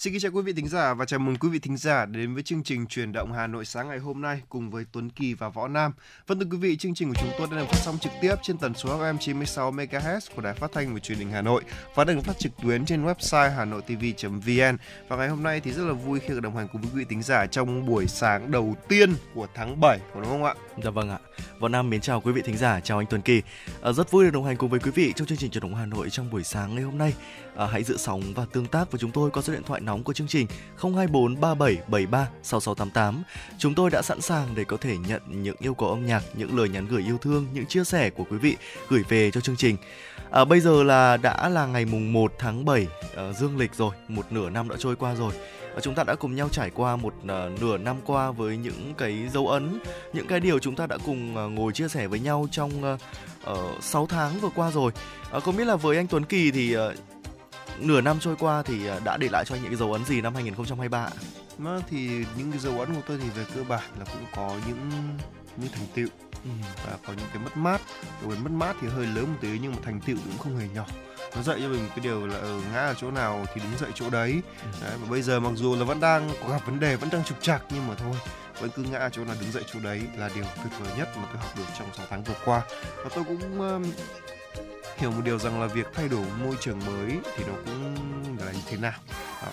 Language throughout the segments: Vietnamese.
Xin kính chào quý vị thính giả và chào mừng quý vị thính giả đến với chương trình truyền động Hà Nội sáng ngày hôm nay cùng với Tuấn Kỳ và Võ Nam. Vâng thưa quý vị, chương trình của chúng tôi đang được phát sóng trực tiếp trên tần số FM 96 MHz của Đài Phát thanh và Truyền hình Hà Nội và được phát trực tuyến trên website hanoitv.vn. Và ngày hôm nay thì rất là vui khi được đồng hành cùng quý vị thính giả trong buổi sáng đầu tiên của tháng 7, đúng không ạ? Dạ vâng ạ. Võ Nam mến chào quý vị thính giả, chào anh Tuấn Kỳ. À, rất vui được đồng hành cùng với quý vị trong chương trình truyền động Hà Nội trong buổi sáng ngày hôm nay. À, hãy giữ sóng và tương tác với chúng tôi qua số điện thoại nóng của chương trình 024 3773 6688. Chúng tôi đã sẵn sàng để có thể nhận những yêu cầu âm nhạc, những lời nhắn gửi yêu thương, những chia sẻ của quý vị gửi về cho chương trình. À, bây giờ là đã là ngày mùng 1 tháng 7 à, dương lịch rồi, một nửa năm đã trôi qua rồi chúng ta đã cùng nhau trải qua một uh, nửa năm qua với những cái dấu ấn, những cái điều chúng ta đã cùng uh, ngồi chia sẻ với nhau trong uh, uh, 6 tháng vừa qua rồi. Uh, không biết là với anh Tuấn Kỳ thì uh, nửa năm trôi qua thì đã để lại cho anh những cái dấu ấn gì năm 2023 ạ? Mà thì những cái dấu ấn của tôi thì về cơ bản là cũng có những những thành tựu ừ. và có những cái mất mát. Đối mất mát thì hơi lớn một tí nhưng mà thành tựu cũng không hề nhỏ nó dạy cho mình cái điều là ở ngã ở chỗ nào thì đứng dậy chỗ đấy. Ừ. đấy và bây giờ mặc dù là vẫn đang có gặp vấn đề vẫn đang trục trặc nhưng mà thôi vẫn cứ ngã chỗ nào đứng dậy chỗ đấy là điều tuyệt vời nhất mà tôi học được trong 6 tháng vừa qua và tôi cũng um, hiểu một điều rằng là việc thay đổi môi trường mới thì nó cũng là như thế nào Đó.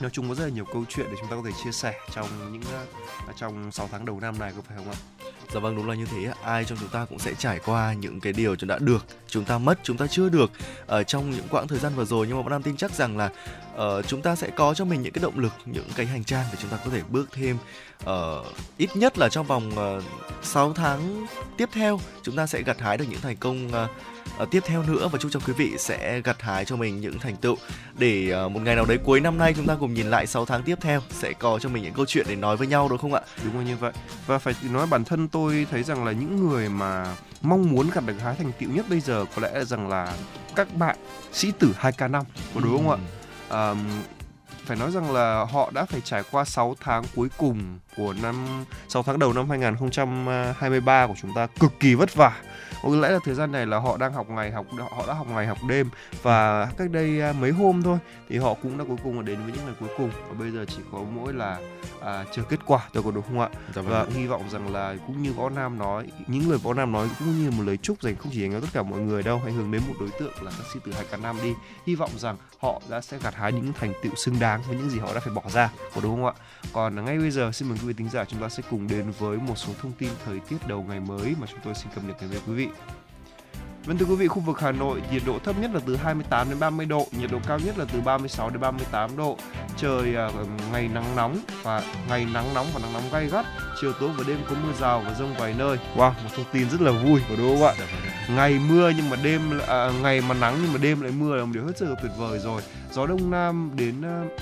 nói chung có rất là nhiều câu chuyện để chúng ta có thể chia sẻ trong những trong 6 tháng đầu năm này có phải không ạ Dạ vâng đúng là như thế ai trong chúng ta cũng sẽ trải qua những cái điều chúng đã được chúng ta mất chúng ta chưa được ở trong những quãng thời gian vừa rồi nhưng mà bọn nam tin chắc rằng là uh, chúng ta sẽ có cho mình những cái động lực những cái hành trang để chúng ta có thể bước thêm uh, ít nhất là trong vòng ờ, uh, 6 tháng tiếp theo chúng ta sẽ gặt hái được những thành công uh, uh, tiếp theo nữa và chúc cho quý vị sẽ gặt hái cho mình những thành tựu để uh, một ngày nào đấy cuối năm nay chúng ta cùng nhìn lại 6 tháng tiếp theo sẽ có cho mình những câu chuyện để nói với nhau đúng không ạ? Đúng rồi như vậy. Và phải nói bản thân tôi thấy rằng là những người mà mong muốn gặt được hái thành tựu nhất bây giờ có lẽ là rằng là các bạn sĩ tử 2K5 có đúng không ạ? À, phải nói rằng là họ đã phải trải qua 6 tháng cuối cùng của năm 6 tháng đầu năm 2023 của chúng ta cực kỳ vất vả có lẽ là thời gian này là họ đang học ngày học họ đã học ngày học đêm. Và cách đây à, mấy hôm thôi thì họ cũng đã cuối cùng là đến với những ngày cuối cùng. Và bây giờ chỉ có mỗi là à, chờ kết quả tôi có đúng không ạ? Dạ vâng. và hy vọng rằng là cũng như võ nam nói những lời võ nam nói cũng như một lời chúc dành không chỉ dành cho tất cả mọi người đâu hãy hướng đến một đối tượng là các sĩ tử hai cả nam đi. Hy vọng rằng họ đã sẽ gặt hái những thành tựu xứng đáng với những gì họ đã phải bỏ ra, có đúng không ạ? Còn ngay bây giờ, xin mời quý vị tính giả chúng ta sẽ cùng đến với một số thông tin thời tiết đầu ngày mới mà chúng tôi xin cập nhật đến với quý vị. Vâng thưa quý vị, khu vực Hà Nội nhiệt độ thấp nhất là từ 28 đến 30 độ, nhiệt độ cao nhất là từ 36 đến 38 độ. Trời uh, ngày nắng nóng và ngày nắng nóng và nắng nóng gay gắt. Chiều tối và đêm có mưa rào và rông vài nơi. Wow, một thông tin rất là vui của đúng không ạ? Ngày mưa nhưng mà đêm à, ngày mà nắng nhưng mà đêm lại mưa là một điều hết sức tuyệt vời rồi. Gió đông nam đến uh,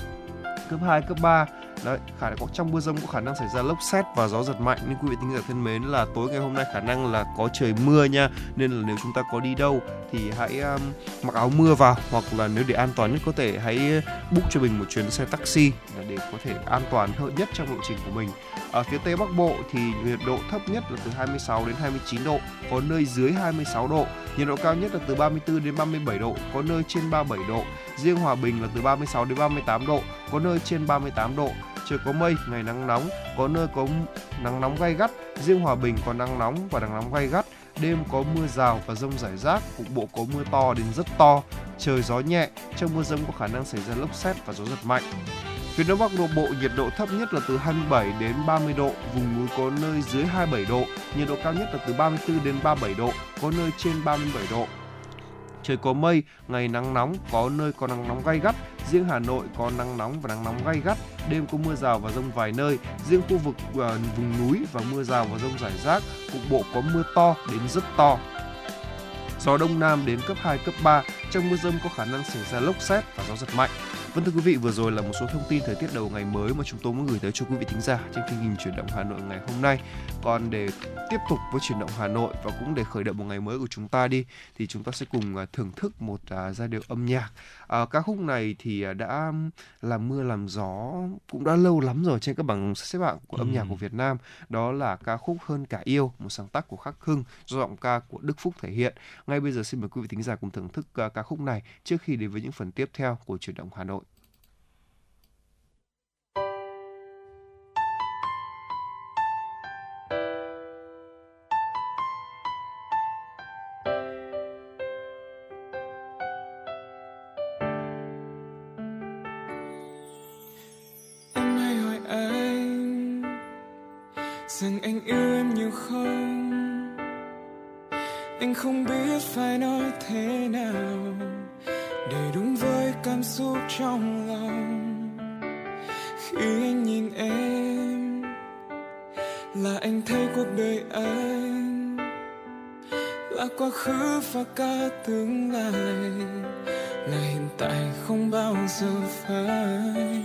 cấp 2, cấp 3 đấy khả năng trong mưa rông có khả năng xảy ra lốc xét và gió giật mạnh. Nên quý vị thính giả thân mến là tối ngày hôm nay khả năng là có trời mưa nha. Nên là nếu chúng ta có đi đâu thì hãy um, mặc áo mưa vào. Hoặc là nếu để an toàn nhất có thể hãy uh, book cho mình một chuyến xe taxi để có thể an toàn hơn nhất trong lộ trình của mình. Ở phía tây bắc bộ thì nhiệt độ thấp nhất là từ 26 đến 29 độ có nơi dưới 26 độ. Nhiệt độ cao nhất là từ 34 đến 37 độ có nơi trên 37 độ. Riêng hòa bình là từ 36 đến 38 độ có nơi trên 38 độ trời có mây, ngày nắng nóng, có nơi có nắng nóng gay gắt, riêng Hòa Bình có nắng nóng và nắng nóng gay gắt, đêm có mưa rào và rông rải rác, cục bộ có mưa to đến rất to, trời gió nhẹ, trong mưa rông có khả năng xảy ra lốc xét và gió giật mạnh. Phía Đông Bắc độ Bộ nhiệt độ thấp nhất là từ 27 đến 30 độ, vùng núi có nơi dưới 27 độ, nhiệt độ cao nhất là từ 34 đến 37 độ, có nơi trên 37 độ. Trời có mây, ngày nắng nóng, có nơi có nắng nóng gay gắt, riêng Hà Nội có nắng nóng và nắng nóng gay gắt, đêm có mưa rào và rông vài nơi, riêng khu vực uh, vùng núi và mưa rào và rông rải rác, cục bộ có mưa to đến rất to. Gió đông nam đến cấp 2, cấp 3, trong mưa rông có khả năng xảy ra lốc xét và gió giật mạnh. Vâng thưa quý vị, vừa rồi là một số thông tin thời tiết đầu ngày mới mà chúng tôi muốn gửi tới cho quý vị thính giả trên chương trình chuyển động Hà Nội ngày hôm nay. Còn để tiếp tục với chuyển động Hà Nội và cũng để khởi động một ngày mới của chúng ta đi thì chúng ta sẽ cùng à, thưởng thức một uh, giai điệu âm nhạc. Uh, ca khúc này thì đã làm mưa làm gió cũng đã lâu lắm rồi trên các bảng xếp hạng của âm ừ. nhạc của Việt Nam. Đó là ca khúc Hơn cả yêu, một sáng tác của Khắc Hưng do giọng ca của Đức Phúc thể hiện. Ngay bây giờ xin mời quý vị thính giả cùng thưởng thức ca khúc này trước khi đến với những phần tiếp theo của chuyển động Hà Nội. Anh không biết phải nói thế nào để đúng với cảm xúc trong lòng. Khi anh nhìn em, là anh thấy cuộc đời anh là quá khứ và cả tương lai. Là hiện tại không bao giờ phải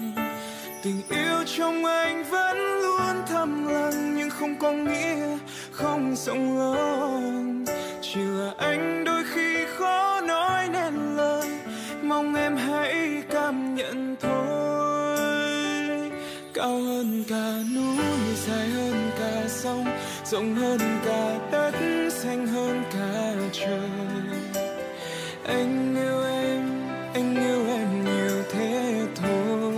tình yêu trong anh vẫn luôn thầm lặng nhưng không có nghĩa không rộng lớn là anh đôi khi khó nói nên lời, mong em hãy cảm nhận thôi. Cao hơn cả núi, dài hơn cả sông, rộng hơn cả đất, xanh hơn cả trời. Anh yêu em, anh yêu em nhiều thế thôi.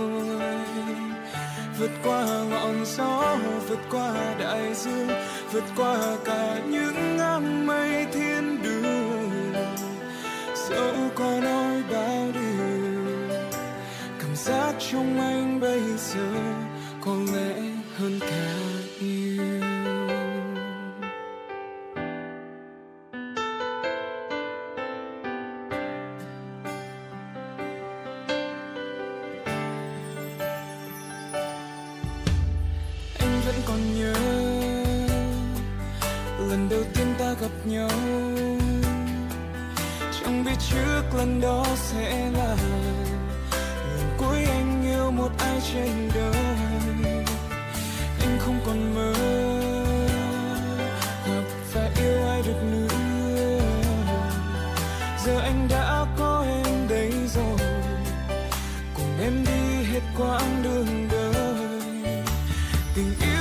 Vượt qua ngọn gió, vượt qua đại dương, vượt qua cả những dẫu có nói bao điều cảm giác trong anh bây giờ có lẽ hơn cả. Quãng đường đời. Tình yêu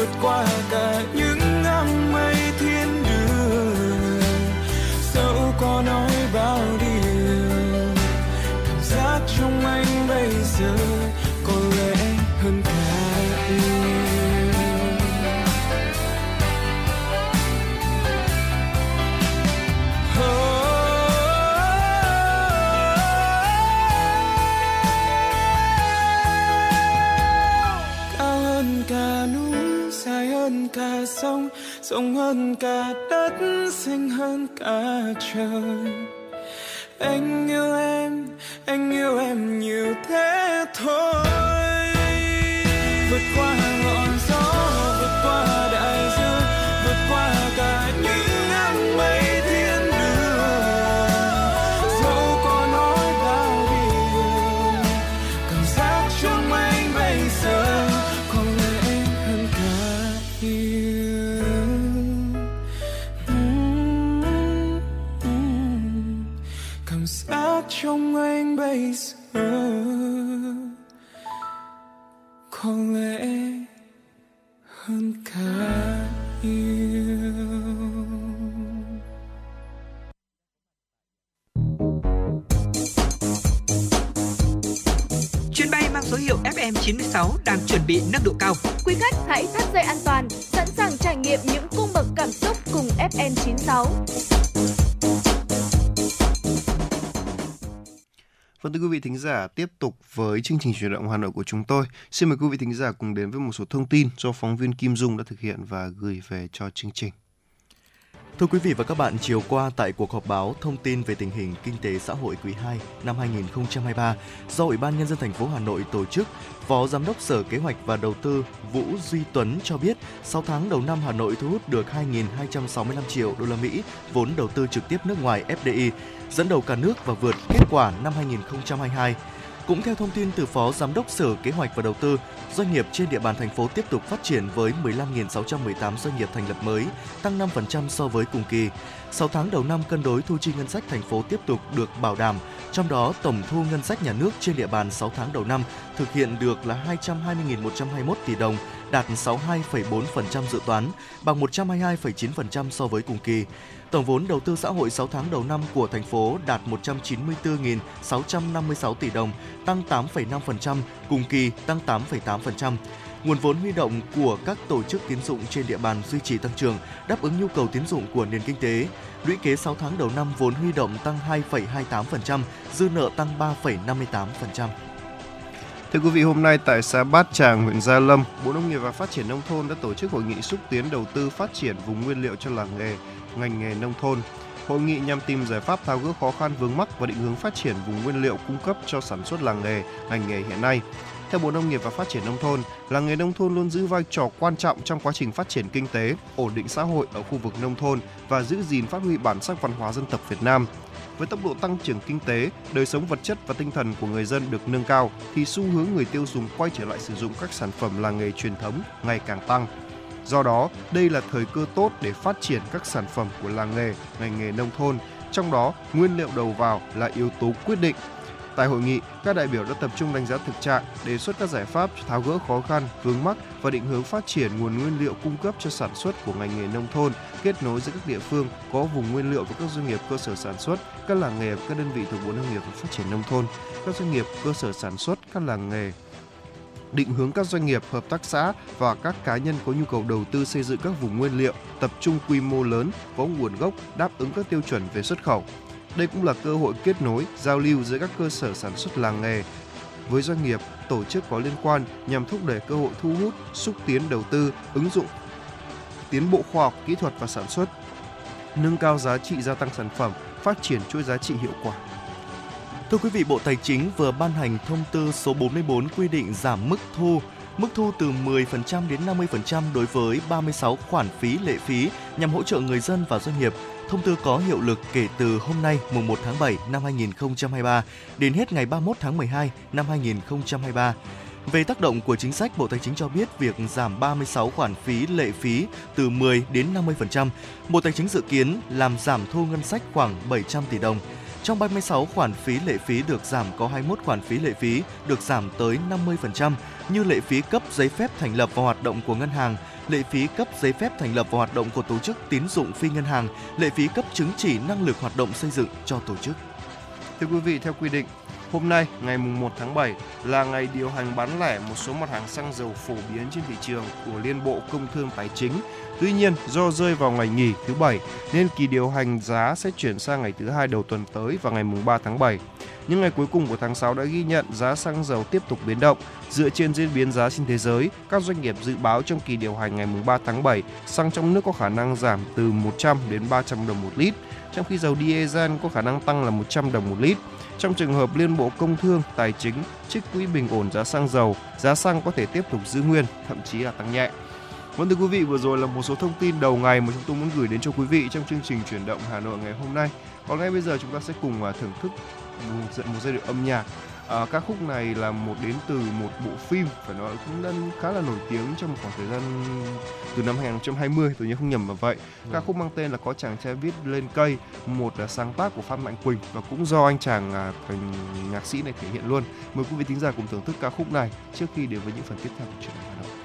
vượt qua cả rộng hơn cả đất xanh hơn cả trời. Hơn cả yêu Chuyến bay mang số hiệu FM96 đang chuẩn bị nâng độ cao. Quý khách hãy thắt dây an toàn, sẵn sàng trải nghiệm những cung bậc cảm xúc cùng FN96. Vâng thưa quý vị thính giả, tiếp tục với chương trình chuyển động Hà Nội của chúng tôi. Xin mời quý vị thính giả cùng đến với một số thông tin do phóng viên Kim Dung đã thực hiện và gửi về cho chương trình. Thưa quý vị và các bạn, chiều qua tại cuộc họp báo thông tin về tình hình kinh tế xã hội quý 2 năm 2023 do Ủy ban nhân dân thành phố Hà Nội tổ chức, Phó Giám đốc Sở Kế hoạch và Đầu tư Vũ Duy Tuấn cho biết, 6 tháng đầu năm Hà Nội thu hút được 2.265 triệu đô la Mỹ vốn đầu tư trực tiếp nước ngoài FDI, dẫn đầu cả nước và vượt kết quả năm 2022. Cũng theo thông tin từ Phó Giám đốc Sở Kế hoạch và Đầu tư, doanh nghiệp trên địa bàn thành phố tiếp tục phát triển với 15.618 doanh nghiệp thành lập mới, tăng 5% so với cùng kỳ. 6 tháng đầu năm cân đối thu chi ngân sách thành phố tiếp tục được bảo đảm, trong đó tổng thu ngân sách nhà nước trên địa bàn 6 tháng đầu năm thực hiện được là 220.121 tỷ đồng, đạt 62,4% dự toán, bằng 122,9% so với cùng kỳ. Tổng vốn đầu tư xã hội 6 tháng đầu năm của thành phố đạt 194.656 tỷ đồng, tăng 8,5%, cùng kỳ tăng 8,8%. Nguồn vốn huy động của các tổ chức tín dụng trên địa bàn duy trì tăng trưởng, đáp ứng nhu cầu tín dụng của nền kinh tế. Lũy kế 6 tháng đầu năm vốn huy động tăng 2,28%, dư nợ tăng 3,58%. Thưa quý vị, hôm nay tại xã Bát Tràng, huyện Gia Lâm, Bộ Nông nghiệp và Phát triển Nông thôn đã tổ chức hội nghị xúc tiến đầu tư phát triển vùng nguyên liệu cho làng nghề, ngành nghề nông thôn. Hội nghị nhằm tìm giải pháp tháo gỡ khó khăn vướng mắc và định hướng phát triển vùng nguyên liệu cung cấp cho sản xuất làng nghề, ngành nghề hiện nay. Theo Bộ Nông nghiệp và Phát triển Nông thôn, làng nghề nông thôn luôn giữ vai trò quan trọng trong quá trình phát triển kinh tế, ổn định xã hội ở khu vực nông thôn và giữ gìn phát huy bản sắc văn hóa dân tộc Việt Nam. Với tốc độ tăng trưởng kinh tế, đời sống vật chất và tinh thần của người dân được nâng cao, thì xu hướng người tiêu dùng quay trở lại sử dụng các sản phẩm làng nghề truyền thống ngày càng tăng. Do đó, đây là thời cơ tốt để phát triển các sản phẩm của làng nghề, ngành nghề nông thôn, trong đó nguyên liệu đầu vào là yếu tố quyết định. Tại hội nghị, các đại biểu đã tập trung đánh giá thực trạng, đề xuất các giải pháp tháo gỡ khó khăn, vướng mắc và định hướng phát triển nguồn nguyên liệu cung cấp cho sản xuất của ngành nghề nông thôn, kết nối giữa các địa phương có vùng nguyên liệu với các doanh nghiệp cơ sở sản xuất, các làng nghề và các đơn vị thuộc Bộ Nông nghiệp và Phát triển nông thôn, các doanh nghiệp cơ sở sản xuất, các làng nghề định hướng các doanh nghiệp, hợp tác xã và các cá nhân có nhu cầu đầu tư xây dựng các vùng nguyên liệu tập trung quy mô lớn có nguồn gốc đáp ứng các tiêu chuẩn về xuất khẩu. Đây cũng là cơ hội kết nối, giao lưu giữa các cơ sở sản xuất làng nghề với doanh nghiệp, tổ chức có liên quan nhằm thúc đẩy cơ hội thu hút, xúc tiến đầu tư, ứng dụng tiến bộ khoa học, kỹ thuật và sản xuất, nâng cao giá trị gia tăng sản phẩm, phát triển chuỗi giá trị hiệu quả. Thưa quý vị, Bộ Tài chính vừa ban hành thông tư số 44 quy định giảm mức thu mức thu từ 10% đến 50% đối với 36 khoản phí lệ phí nhằm hỗ trợ người dân và doanh nghiệp. Thông tư có hiệu lực kể từ hôm nay mùng 1 tháng 7 năm 2023 đến hết ngày 31 tháng 12 năm 2023. Về tác động của chính sách, Bộ Tài chính cho biết việc giảm 36 khoản phí lệ phí từ 10 đến 50%. Bộ Tài chính dự kiến làm giảm thu ngân sách khoảng 700 tỷ đồng. Trong 36 khoản phí lệ phí được giảm có 21 khoản phí lệ phí được giảm tới 50% như lệ phí cấp giấy phép thành lập và hoạt động của ngân hàng, lệ phí cấp giấy phép thành lập và hoạt động của tổ chức tín dụng phi ngân hàng, lệ phí cấp chứng chỉ năng lực hoạt động xây dựng cho tổ chức. Thưa quý vị, theo quy định, hôm nay ngày 1 tháng 7 là ngày điều hành bán lẻ một số mặt hàng xăng dầu phổ biến trên thị trường của Liên Bộ Công Thương Tài chính. Tuy nhiên, do rơi vào ngày nghỉ thứ bảy nên kỳ điều hành giá sẽ chuyển sang ngày thứ hai đầu tuần tới vào ngày 3 tháng 7. Những ngày cuối cùng của tháng 6 đã ghi nhận giá xăng dầu tiếp tục biến động. Dựa trên diễn biến giá trên thế giới, các doanh nghiệp dự báo trong kỳ điều hành ngày 3 tháng 7, xăng trong nước có khả năng giảm từ 100 đến 300 đồng một lít, trong khi dầu diesel có khả năng tăng là 100 đồng một lít. Trong trường hợp Liên Bộ Công Thương, Tài chính trích quỹ bình ổn giá xăng dầu, giá xăng có thể tiếp tục giữ nguyên, thậm chí là tăng nhẹ. Vâng thưa quý vị, vừa rồi là một số thông tin đầu ngày mà chúng tôi muốn gửi đến cho quý vị trong chương trình chuyển động Hà Nội ngày hôm nay. Còn ngay bây giờ chúng ta sẽ cùng à, thưởng thức một giai điệu âm nhạc. À, ca khúc này là một đến từ một bộ phim phải nói cũng đã khá là nổi tiếng trong một khoảng thời gian từ năm 2020 tôi nhớ không nhầm là vậy. Ca vâng. khúc mang tên là có chàng trai viết lên cây, một là sáng tác của Phan Mạnh Quỳnh và cũng do anh chàng à, nhạc sĩ này thể hiện luôn. Mời quý vị thính giả cùng thưởng thức ca khúc này trước khi đến với những phần tiếp theo của chuyện Hà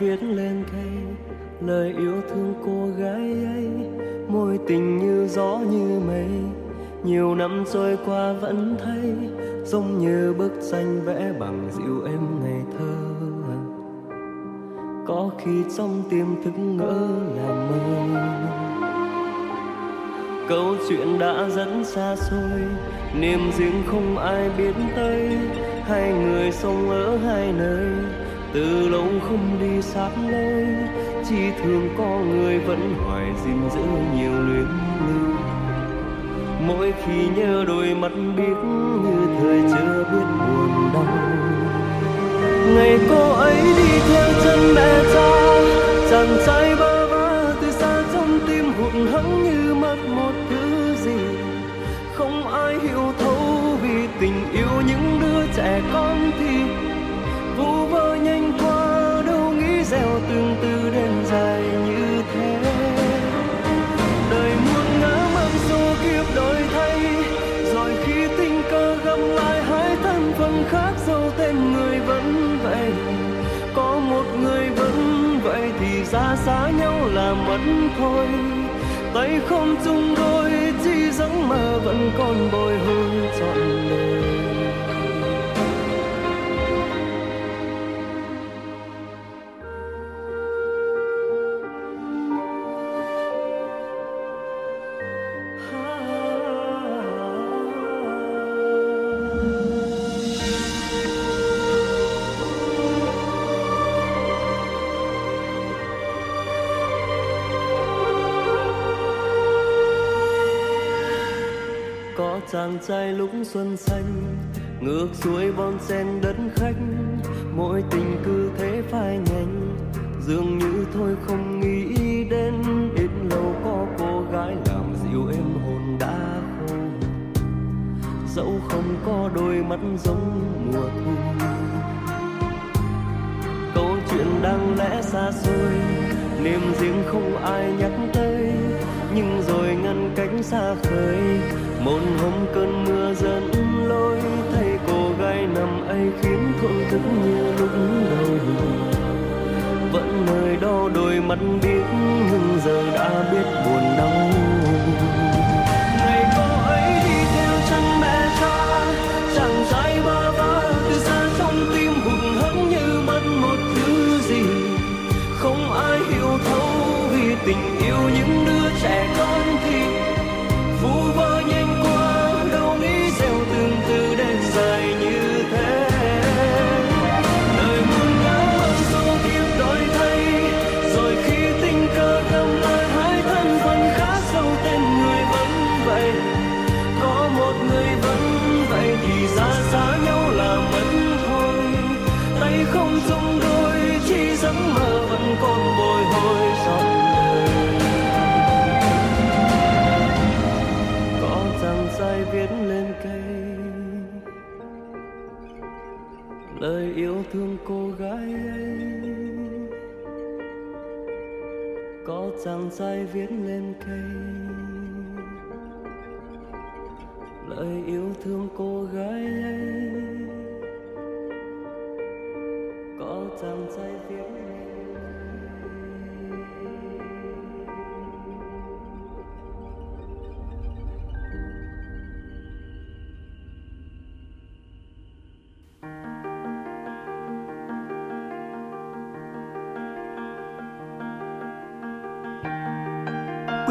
viết lên cây, lời yêu thương cô gái ấy. Môi tình như gió như mây, nhiều năm trôi qua vẫn thấy, giống như bức tranh vẽ bằng dịu êm ngày thơ. Có khi trong tim thức ngỡ là mơ. Câu chuyện đã dẫn xa xôi, niềm riêng không ai biết tới. Hai người sống ở hai nơi từ lâu không đi sát lối, chỉ thường có người vẫn hoài gìn giữ nhiều luyến lưu. Mỗi khi nhớ đôi mắt biết như thời chưa biết buồn đau. Ngày cô ấy đi theo chân mẹ cha, chàng trai bao tay không chung đôi chỉ giấc mơ vẫn còn bồi hồi trọn đời chàng trai lúc xuân xanh, ngược xuôi bon sen đất khách. Mỗi tình cứ thế phai nhanh dường như thôi không nghĩ đến. Ít lâu có cô gái làm dịu em hồn đã khô dẫu không có đôi mắt giống mùa thu. Câu chuyện đang lẽ xa xôi, niềm riêng không ai nhắc tới. Nhưng rồi ngăn cánh xa khơi một hôm cơn mưa dẫn lối thay cô gái nằm ấy khiến tôi thức như lúc đầu vẫn nơi đó đôi mắt biết, nhưng giờ đã biết buồn đau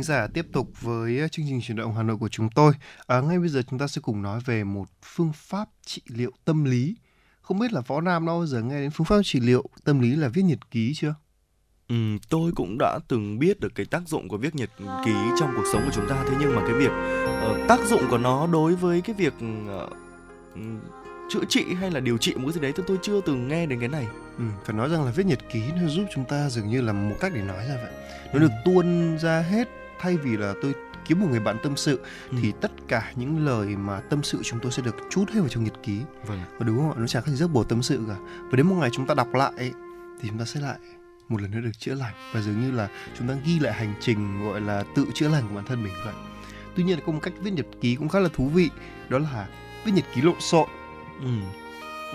thính giả, tiếp tục với chương trình chuyển động Hà Nội của chúng tôi. À, ngay bây giờ chúng ta sẽ cùng nói về một phương pháp trị liệu tâm lý. Không biết là Võ Nam đã bao giờ nghe đến phương pháp trị liệu tâm lý là viết nhật ký chưa? Ừ, tôi cũng đã từng biết được cái tác dụng của viết nhật ký trong cuộc sống của chúng ta thế nhưng mà cái việc uh, tác dụng của nó đối với cái việc uh, chữa trị hay là điều trị một cái gì đấy tôi tôi chưa từng nghe đến cái này Ừ, phải nói rằng là viết nhật ký nó giúp chúng ta dường như là một cách để nói ra vậy. Nó được tuôn ra hết thay vì là tôi kiếm một người bạn tâm sự Ừ. thì tất cả những lời mà tâm sự chúng tôi sẽ được trút hết vào trong nhật ký. Vâng. và đúng không ạ? Nó chẳng có gì rất bổ tâm sự cả. Và đến một ngày chúng ta đọc lại ấy, thì chúng ta sẽ lại một lần nữa được chữa lành. Và dường như là chúng ta ghi lại hành trình gọi là tự chữa lành của bản thân mình vậy. Tuy nhiên có một cách viết nhật ký cũng khá là thú vị đó là viết nhật ký lộn xộn. Ừ.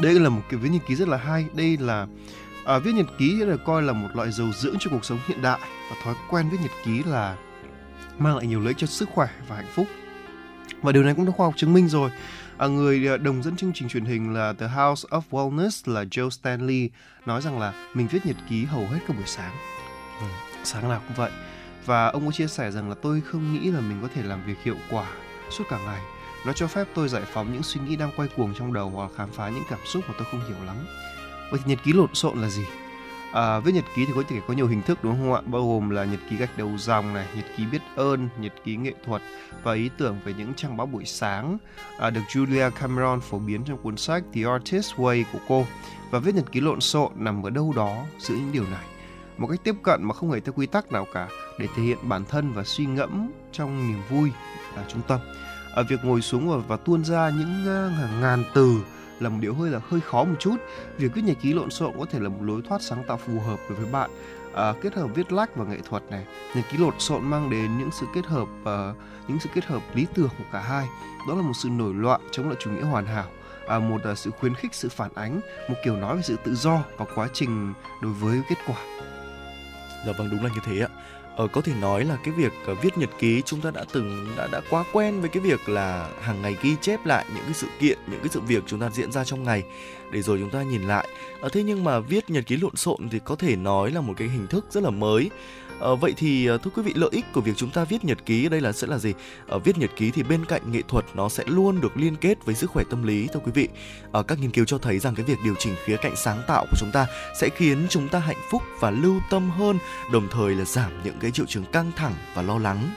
đây là một kiểu viết nhật ký rất là hay. Đây là à, viết nhật ký được coi là một loại dầu dưỡng cho cuộc sống hiện đại. Và thói quen viết nhật ký là mang lại nhiều lợi ích cho sức khỏe và hạnh phúc. Và điều này cũng đã khoa học chứng minh rồi. À, người à, đồng dẫn chương trình truyền hình là The House of Wellness là Joe Stanley nói rằng là mình viết nhật ký hầu hết các buổi sáng. Ừ, sáng nào cũng vậy. Và ông có chia sẻ rằng là tôi không nghĩ là mình có thể làm việc hiệu quả suốt cả ngày. Nó cho phép tôi giải phóng những suy nghĩ đang quay cuồng trong đầu hoặc khám phá những cảm xúc mà tôi không hiểu lắm. Vậy thì nhật ký lộn xộn là gì? À, viết nhật ký thì có thể có nhiều hình thức đúng không ạ? Bao gồm là nhật ký gạch đầu dòng này, nhật ký biết ơn, nhật ký nghệ thuật và ý tưởng về những trang báo buổi sáng à, được Julia Cameron phổ biến trong cuốn sách The Artist Way của cô. Và viết nhật ký lộn xộn nằm ở đâu đó giữa những điều này. Một cách tiếp cận mà không hề theo quy tắc nào cả để thể hiện bản thân và suy ngẫm trong niềm vui là trung tâm. Ở việc ngồi xuống và, và tuôn ra những uh, hàng ngàn từ là một điều hơi là hơi khó một chút. Việc viết nhật ký lộn xộn có thể là một lối thoát sáng tạo phù hợp đối với bạn. À, kết hợp viết lách và nghệ thuật này, nhật ký lộn xộn mang đến những sự kết hợp à, những sự kết hợp lý tưởng của cả hai. Đó là một sự nổi loạn chống lại chủ nghĩa hoàn hảo, à, một à, sự khuyến khích sự phản ánh, một kiểu nói về sự tự do và quá trình đối với kết quả. Dạ vâng đúng là như thế ạ. Ờ, có thể nói là cái việc uh, viết nhật ký chúng ta đã từng đã đã quá quen với cái việc là hàng ngày ghi chép lại những cái sự kiện, những cái sự việc chúng ta diễn ra trong ngày để rồi chúng ta nhìn lại. Ờ, thế nhưng mà viết nhật ký lộn xộn thì có thể nói là một cái hình thức rất là mới à, vậy thì ờ, thưa quý vị lợi ích của việc chúng ta viết nhật ký đây là sẽ là gì? à, viết nhật ký thì bên cạnh nghệ thuật nó sẽ luôn được liên kết với sức khỏe tâm lý thưa quý vị. à, các nghiên cứu cho thấy rằng cái việc điều chỉnh khía cạnh sáng tạo của chúng ta sẽ khiến chúng ta hạnh phúc và lưu tâm hơn đồng thời là giảm những cái triệu chứng căng thẳng và lo lắng.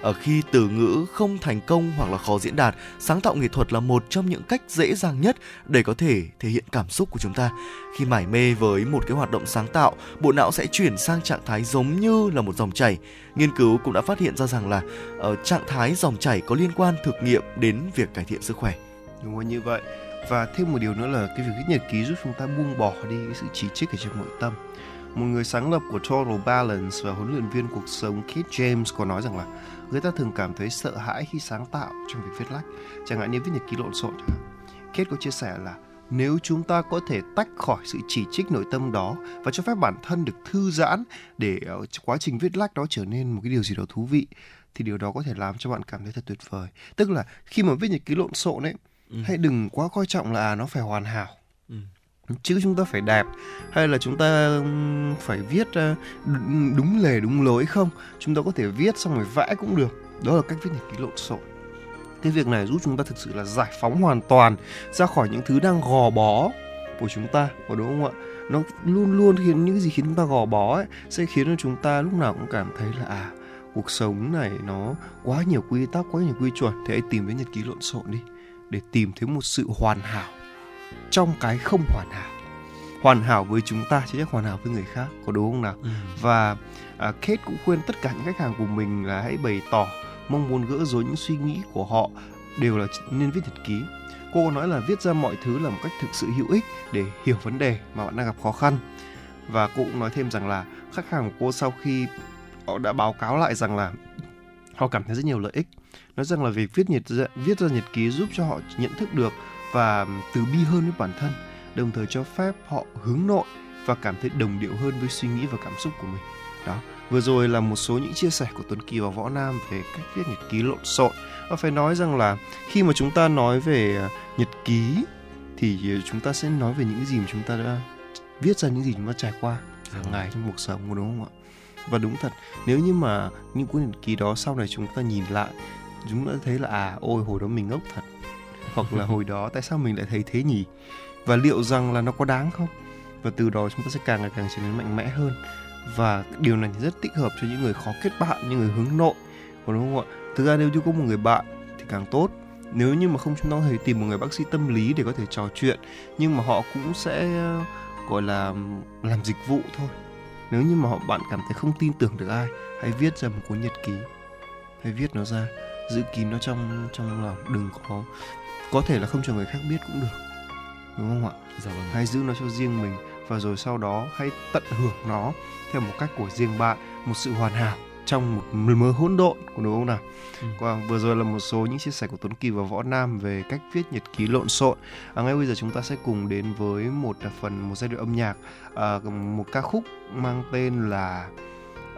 Ở khi từ ngữ không thành công hoặc là khó diễn đạt, sáng tạo nghệ thuật là một trong những cách dễ dàng nhất để có thể thể hiện cảm xúc của chúng ta. Khi mải mê với một cái hoạt động sáng tạo, bộ não sẽ chuyển sang trạng thái giống như là một dòng chảy. Nghiên cứu cũng đã phát hiện ra rằng là ở trạng thái dòng chảy có liên quan thực nghiệm đến việc cải thiện sức khỏe. Đúng rồi như vậy. Và thêm một điều nữa là cái việc viết nhật ký giúp chúng ta buông bỏ đi cái sự chỉ trích ở trong nội tâm. Một người sáng lập của Total Balance và huấn luyện viên cuộc sống Keith James có nói rằng là người ta thường cảm thấy sợ hãi khi sáng tạo trong việc viết lách, chẳng hạn như viết nhật ký lộn xộn. chẳng hạn. Kate có chia sẻ là nếu chúng ta có thể tách khỏi sự chỉ trích nội tâm đó và cho phép bản thân được thư giãn để ở quá trình viết lách đó trở nên một cái điều gì đó thú vị thì điều đó có thể làm cho bạn cảm thấy thật tuyệt vời. Tức là khi mà viết nhật ký lộn xộn ấy, hãy đừng quá coi trọng là à, nó phải hoàn hảo Ừ chứ chúng ta phải đẹp, hay là chúng ta phải viết ờ, đúng lề, đúng lối không? Chúng ta có thể viết xong rồi vẽ cũng được. Đó là cách viết nhật ký lộn xộn. Cái việc này giúp chúng ta thực sự là giải phóng hoàn toàn ra khỏi những thứ đang gò bó của chúng ta, có đúng không ạ? Nó luôn luôn khiến, những gì khiến chúng ta gò bó ấy, sẽ khiến cho chúng ta lúc nào cũng cảm thấy là à cuộc sống này nó quá nhiều quy tắc, quá nhiều quy chuẩn. Thì hãy tìm đến nhật ký lộn xộn đi, để tìm thấy một sự hoàn hảo trong cái không hoàn hảo. Hoàn hảo với chúng ta chứ chắc hoàn hảo với người khác có đúng không nào? Và à, Kate cũng khuyên tất cả những khách hàng của mình là hãy bày tỏ mong muốn gỡ rối những suy nghĩ của họ đều là nên viết nhật ký. Cô nói là viết ra mọi thứ là một cách thực sự hữu ích để hiểu vấn đề mà bạn đang gặp khó khăn. Và cô cũng nói thêm rằng là khách hàng của cô sau khi họ đã báo cáo lại rằng là họ cảm thấy rất nhiều lợi ích. Nói rằng là việc viết nhật viết ra nhật ký giúp cho họ nhận thức được và từ bi hơn với bản thân, đồng thời cho phép họ hướng nội và cảm thấy đồng điệu hơn với suy nghĩ và cảm xúc của mình. Đó, vừa rồi là một số những chia sẻ của Tuấn Kỳ và Võ Nam về cách viết nhật ký lộn xộn. Và phải nói rằng là khi mà chúng ta nói về ờ, nhật ký thì ờ, chúng ta sẽ nói về những cái gì mà chúng ta đã viết ra, những gì chúng ta trải qua hàng ngày trong cuộc sống, đúng không ạ? Và đúng thật, nếu như mà những cuốn nhật ký đó sau này chúng ta nhìn lại, chúng ta thấy là à ôi, hồi đó mình ngốc thật hoặc là hồi đó tại sao mình lại thấy thế nhỉ? Và liệu rằng là nó có đáng không? Và từ đó chúng ta sẽ càng ngày càng trở nên mạnh mẽ hơn. Và điều này thì rất thích hợp cho những người khó kết bạn, những người hướng nội. Còn đúng không ạ? Thực ra nếu như có một người bạn thì càng tốt. Nếu như mà không chúng ta có thể tìm một người bác sĩ tâm lý để có thể trò chuyện, nhưng mà họ cũng sẽ ờ, gọi là, làm dịch vụ thôi. Nếu như mà họ, bạn cảm thấy không tin tưởng được ai, hãy viết ra một cuốn nhật ký. Hãy viết nó ra, giữ kín nó trong trong lòng, đừng có có thể là không cho người khác biết cũng được đúng không ạ? Dạ vâng. Hãy giữ nó cho riêng mình và rồi sau đó hãy tận hưởng nó theo một cách của riêng bạn một sự hoàn hảo trong một mớ hỗn độn đúng không nào? Ừ. vừa rồi là một số những chia sẻ của Tuấn Kỳ và Võ Nam về cách viết nhật ký lộn xộn. À, ngay bây giờ chúng ta sẽ cùng đến với một phần một giai đoạn âm nhạc à, một ca khúc mang tên là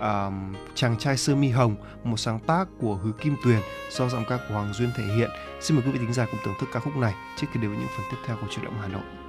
à, chàng trai sơ mi hồng một sáng tác của Hứa Kim Tuyền do giọng ca của Hoàng Duyên thể hiện. Xin mời quý vị thính giả cùng thưởng thức ca khúc này trước khi đến với những phần tiếp theo của chuyển động Hà Nội.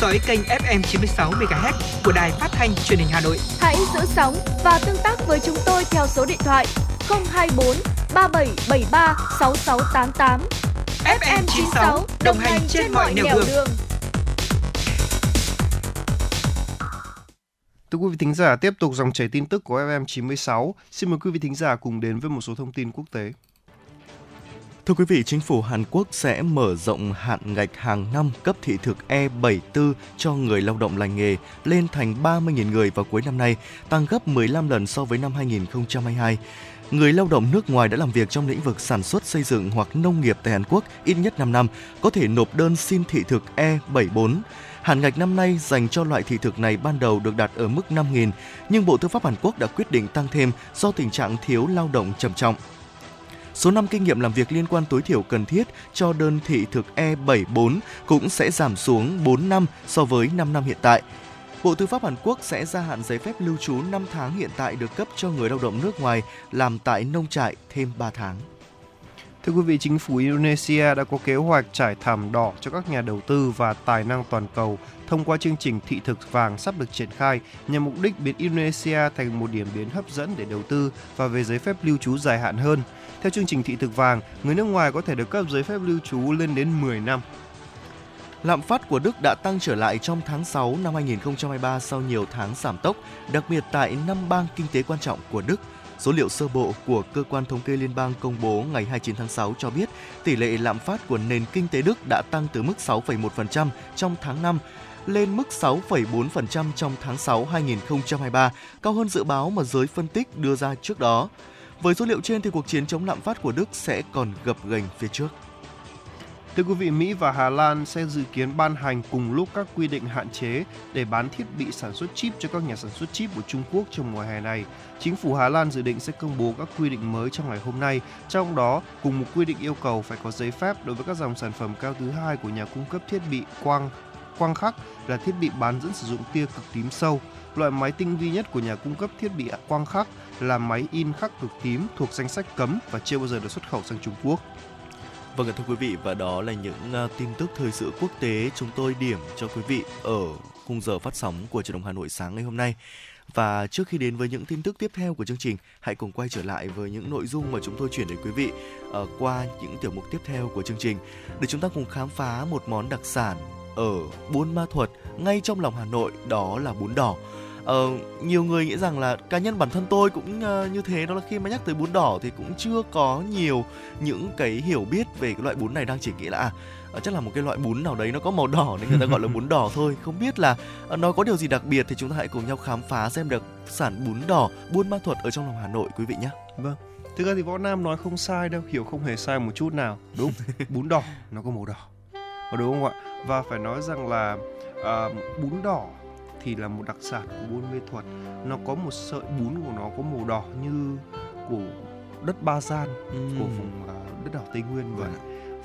Dõi kênh FM 96 MHz của đài phát thanh truyền hình Hà Nội. Hãy giữ sóng và tương tác với chúng tôi theo số điện thoại 024 3773 6688. FM 96 đồng hành trên mọi nẻo đường. Thưa quý vị thính giả, tiếp tục dòng chảy tin tức của FM 96. Xin mời quý vị thính giả cùng đến với một số thông tin quốc tế. Thưa quý vị, chính phủ Hàn Quốc sẽ mở rộng hạn ngạch hàng năm cấp thị thực E74 cho người lao động lành nghề lên thành 30.000 người vào cuối năm nay, tăng gấp 15 lần so với năm 2022. Người lao động nước ngoài đã làm việc trong lĩnh vực sản xuất xây dựng hoặc nông nghiệp tại Hàn Quốc ít nhất 5 năm có thể nộp đơn xin thị thực E74. Hạn ngạch năm nay dành cho loại thị thực này ban đầu được đặt ở mức 5.000, nhưng Bộ Tư pháp Hàn Quốc đã quyết định tăng thêm do tình trạng thiếu lao động trầm trọng. Số năm kinh nghiệm làm việc liên quan tối thiểu cần thiết cho đơn thị thực E74 cũng sẽ giảm xuống 4 năm so với 5 năm hiện tại. Bộ Tư pháp Hàn Quốc sẽ gia hạn giấy phép lưu trú 5 tháng hiện tại được cấp cho người lao động nước ngoài làm tại nông trại thêm 3 tháng. Thưa quý vị, chính phủ Indonesia đã có kế hoạch trải thảm đỏ cho các nhà đầu tư và tài năng toàn cầu thông qua chương trình thị thực vàng sắp được triển khai nhằm mục đích biến Indonesia thành một điểm đến hấp dẫn để đầu tư và về giấy phép lưu trú dài hạn hơn. Theo chương trình thị thực vàng, người nước ngoài có thể được cấp giấy phép lưu trú lên đến 10 năm. Lạm phát của Đức đã tăng trở lại trong tháng 6 năm 2023 sau nhiều tháng giảm tốc, đặc biệt tại năm bang kinh tế quan trọng của Đức. Số liệu sơ bộ của cơ quan thống kê liên bang công bố ngày 29 tháng 6 cho biết tỷ lệ lạm phát của nền kinh tế Đức đã tăng từ mức 6,1% trong tháng 5 lên mức 6,4% trong tháng 6 2023, cao hơn dự báo mà giới phân tích đưa ra trước đó. Với số liệu trên thì cuộc chiến chống lạm phát của Đức sẽ còn gập ghềnh phía trước. Thưa quý vị, Mỹ và Hà Lan sẽ dự kiến ban hành cùng lúc các quy định hạn chế để bán thiết bị sản xuất chip cho các nhà sản xuất chip của Trung Quốc trong mùa hè này. Chính phủ Hà Lan dự định sẽ công bố các quy định mới trong ngày hôm nay, trong đó cùng một quy định yêu cầu phải có giấy phép đối với các dòng sản phẩm cao thứ hai của nhà cung cấp thiết bị quang quang khắc là thiết bị bán dẫn sử dụng tia cực tím sâu. Loại máy tinh vi nhất của nhà cung cấp thiết bị quang khắc là máy in khắc cực tím thuộc danh sách cấm và chưa bao giờ được xuất khẩu sang Trung Quốc. Vâng thưa quý vị và đó là những à, tin tức thời sự quốc tế chúng tôi điểm cho quý vị ở khung giờ phát sóng của truyền động Hà Nội sáng ngày hôm nay. Và trước khi đến với những tin tức tiếp theo của chương trình, hãy cùng quay trở lại với những nội dung mà chúng tôi chuyển đến quý vị uh, qua những tiểu mục tiếp theo của chương trình để chúng ta cùng khám phá một món đặc sản ở Buôn Ma Thuột ngay trong lòng Hà Nội đó là bún đỏ. Ờ, nhiều người nghĩ rằng là cá nhân bản thân tôi cũng uh, như thế đó là khi mà nhắc tới bún đỏ thì cũng chưa có nhiều những cái hiểu biết về cái loại bún này đang chỉ nghĩ là à, chắc là một cái loại bún nào đấy nó có màu đỏ nên người ta gọi là bún đỏ thôi không biết là uh, nó có điều gì đặc biệt thì chúng ta hãy cùng nhau khám phá xem được sản bún đỏ buôn ma thuật ở trong lòng hà nội quý vị nhé Vâng. Thực ra thì Võ Nam nói không sai đâu, hiểu không hề sai một chút nào. Đúng, bún đỏ nó có màu đỏ. Đúng không ạ? Và phải nói rằng là à, bún đỏ thì là một đặc sản của Buôn Mê Thuật. Nó có một sợi bún của nó có màu đỏ như của đất Ba Gian của vùng à, đất đỏ Tây Nguyên vậy.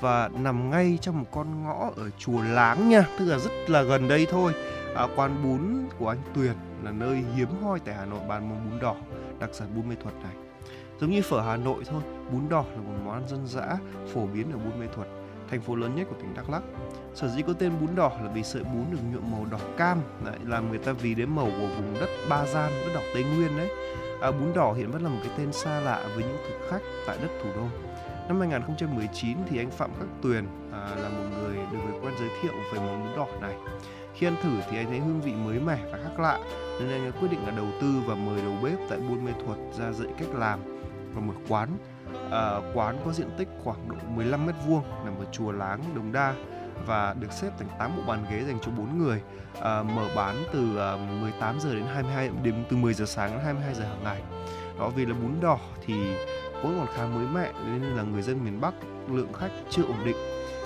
Và nằm ngay trong một con ngõ ở chùa Láng nha, tức là rất là gần đây thôi. À, quán bún của anh Tuyền là nơi hiếm hoi tại Hà Nội bán món bún đỏ đặc sản Buôn Mê Thuật này. Giống như phở Hà Nội thôi, bún đỏ là một món ăn dân dã phổ biến ở Buôn Mê Thuật, thành phố lớn nhất của tỉnh Đắk Lắk. Sở dĩ có tên bún đỏ là vì sợi bún được nhuộm màu đỏ cam, lại làm người ta vì đến màu của vùng đất Ba Gian, đất đỏ Tây Nguyên đấy. À, bún đỏ hiện vẫn là một cái tên xa lạ với những thực khách tại đất thủ đô. Năm 2019 thì anh Phạm Khắc Tuyền à, là một người được người quen giới thiệu về món bún đỏ này. Khi ăn thử thì anh thấy hương vị mới mẻ và khác lạ nên anh đã quyết định là đầu tư và mời đầu bếp tại Buôn Mê Thuật ra dạy cách làm và mở quán. À, quán có diện tích khoảng độ 15 mét vuông nằm ở chùa Láng, Đồng Đa và được xếp thành 8 bộ bàn ghế dành cho 4 người. À, mở bán từ ờ, à, 18 giờ đến 22 đến từ 10 giờ sáng đến 22 giờ hàng ngày. Đó vì là bún đỏ thì vốn còn khá mới mẻ nên là người dân miền Bắc lượng khách chưa ổn định.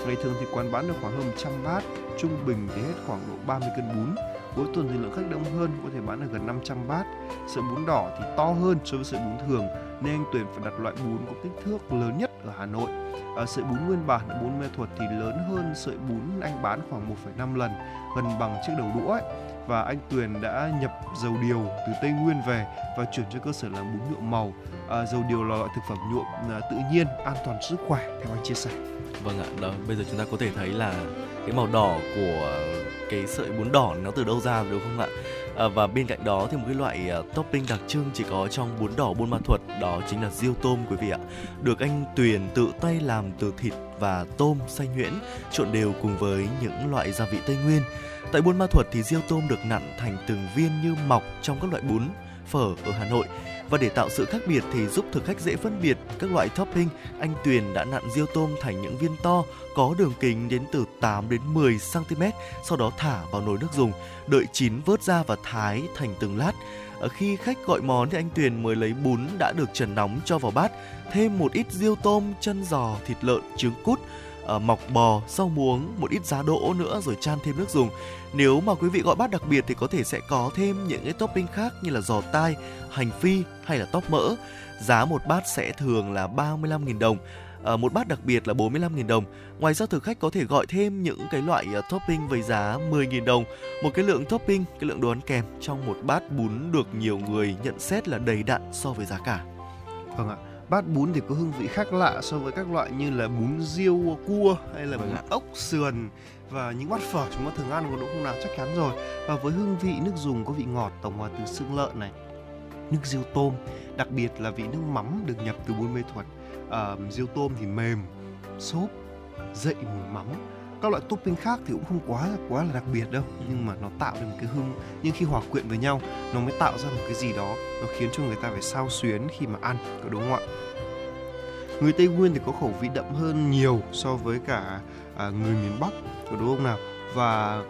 Ngày thường thì quán bán được khoảng hơn 100 bát, trung bình thì hết khoảng độ 30 cân bún. Cuối tuần thì lượng khách đông hơn, có thể bán được gần 500 bát. Sợi bún đỏ thì to hơn so với sợi bún thường, nên anh Tuyền phải đặt loại bún có kích thước lớn nhất ở Hà Nội. À, sợi bún nguyên bản ở bún Mê Thuật thì lớn hơn sợi bún anh bán khoảng 1,5 lần, gần bằng chiếc đầu đũa ấy. Và anh Tuyền đã nhập dầu điều từ Tây Nguyên về và chuyển cho cơ sở làm bún nhuộm màu. À, dầu điều là loại thực phẩm nhuộm à, tự nhiên, an toàn sức khỏe theo anh chia sẻ. Vâng ạ, đó, bây giờ chúng ta có thể thấy là cái màu đỏ của cái sợi bún đỏ nó từ đâu ra đúng không ạ à, và bên cạnh đó thì một cái loại uh, topping đặc trưng chỉ có trong bún đỏ buôn ma thuật đó chính là riêu tôm quý vị ạ. Được anh tuyền tự tay làm từ thịt và tôm xay nhuyễn trộn đều cùng với những loại gia vị tây nguyên. Tại buôn ma thuật thì riêu tôm được nặn thành từng viên như mọc trong các loại bún phở ở hà nội và để tạo sự khác biệt thì giúp thực khách dễ phân biệt các loại topping, anh Tuyền đã nặn riêu tôm thành những viên to có đường kính đến từ 8 đến 10 cm, sau đó thả vào nồi nước dùng, đợi chín vớt ra và thái thành từng lát. Ở khi khách gọi món thì anh Tuyền mới lấy bún đã được trần nóng cho vào bát, thêm một ít riêu tôm, chân giò, thịt lợn, trứng cút, uh, mọc bò, rau muống, một ít giá đỗ nữa rồi chan thêm nước dùng. Nếu mà quý vị gọi bát đặc biệt thì có thể sẽ có thêm những cái topping khác như là giò tai, hành phi hay là tóp mỡ. Giá một bát sẽ thường là 35.000 đồng. À, một bát đặc biệt là 45.000 đồng. Ngoài ra thực khách có thể gọi thêm những cái loại uh, topping với giá 10.000 đồng. Một cái lượng topping, cái lượng đồ ăn kèm trong một bát bún được nhiều người nhận xét là đầy đặn so với giá cả. Vâng ạ bát bún thì có hương vị khác lạ so với các loại như là bún riêu cua hay là bún vâng ốc sườn và những bát phở chúng ta thường ăn có đúng không nào chắc chắn rồi. Và với hương vị nước dùng có vị ngọt tổng hòa từ xương lợn này nước riêu tôm đặc biệt là vị nước mắm được nhập từ buôn mê thuật. À, riêu tôm thì mềm xốp dậy mùi mắm các loại topping khác thì cũng không quá là quá là đặc biệt đâu. Nhưng mà nó tạo được một cái hương nhưng khi hòa quyện với nhau nó mới tạo ra một cái gì đó nó khiến cho người ta phải sao xuyến khi mà ăn có đúng không ạ? Người tây nguyên thì có khẩu vị đậm hơn nhiều so với cả à, người miền bắc có đúng không nào? Và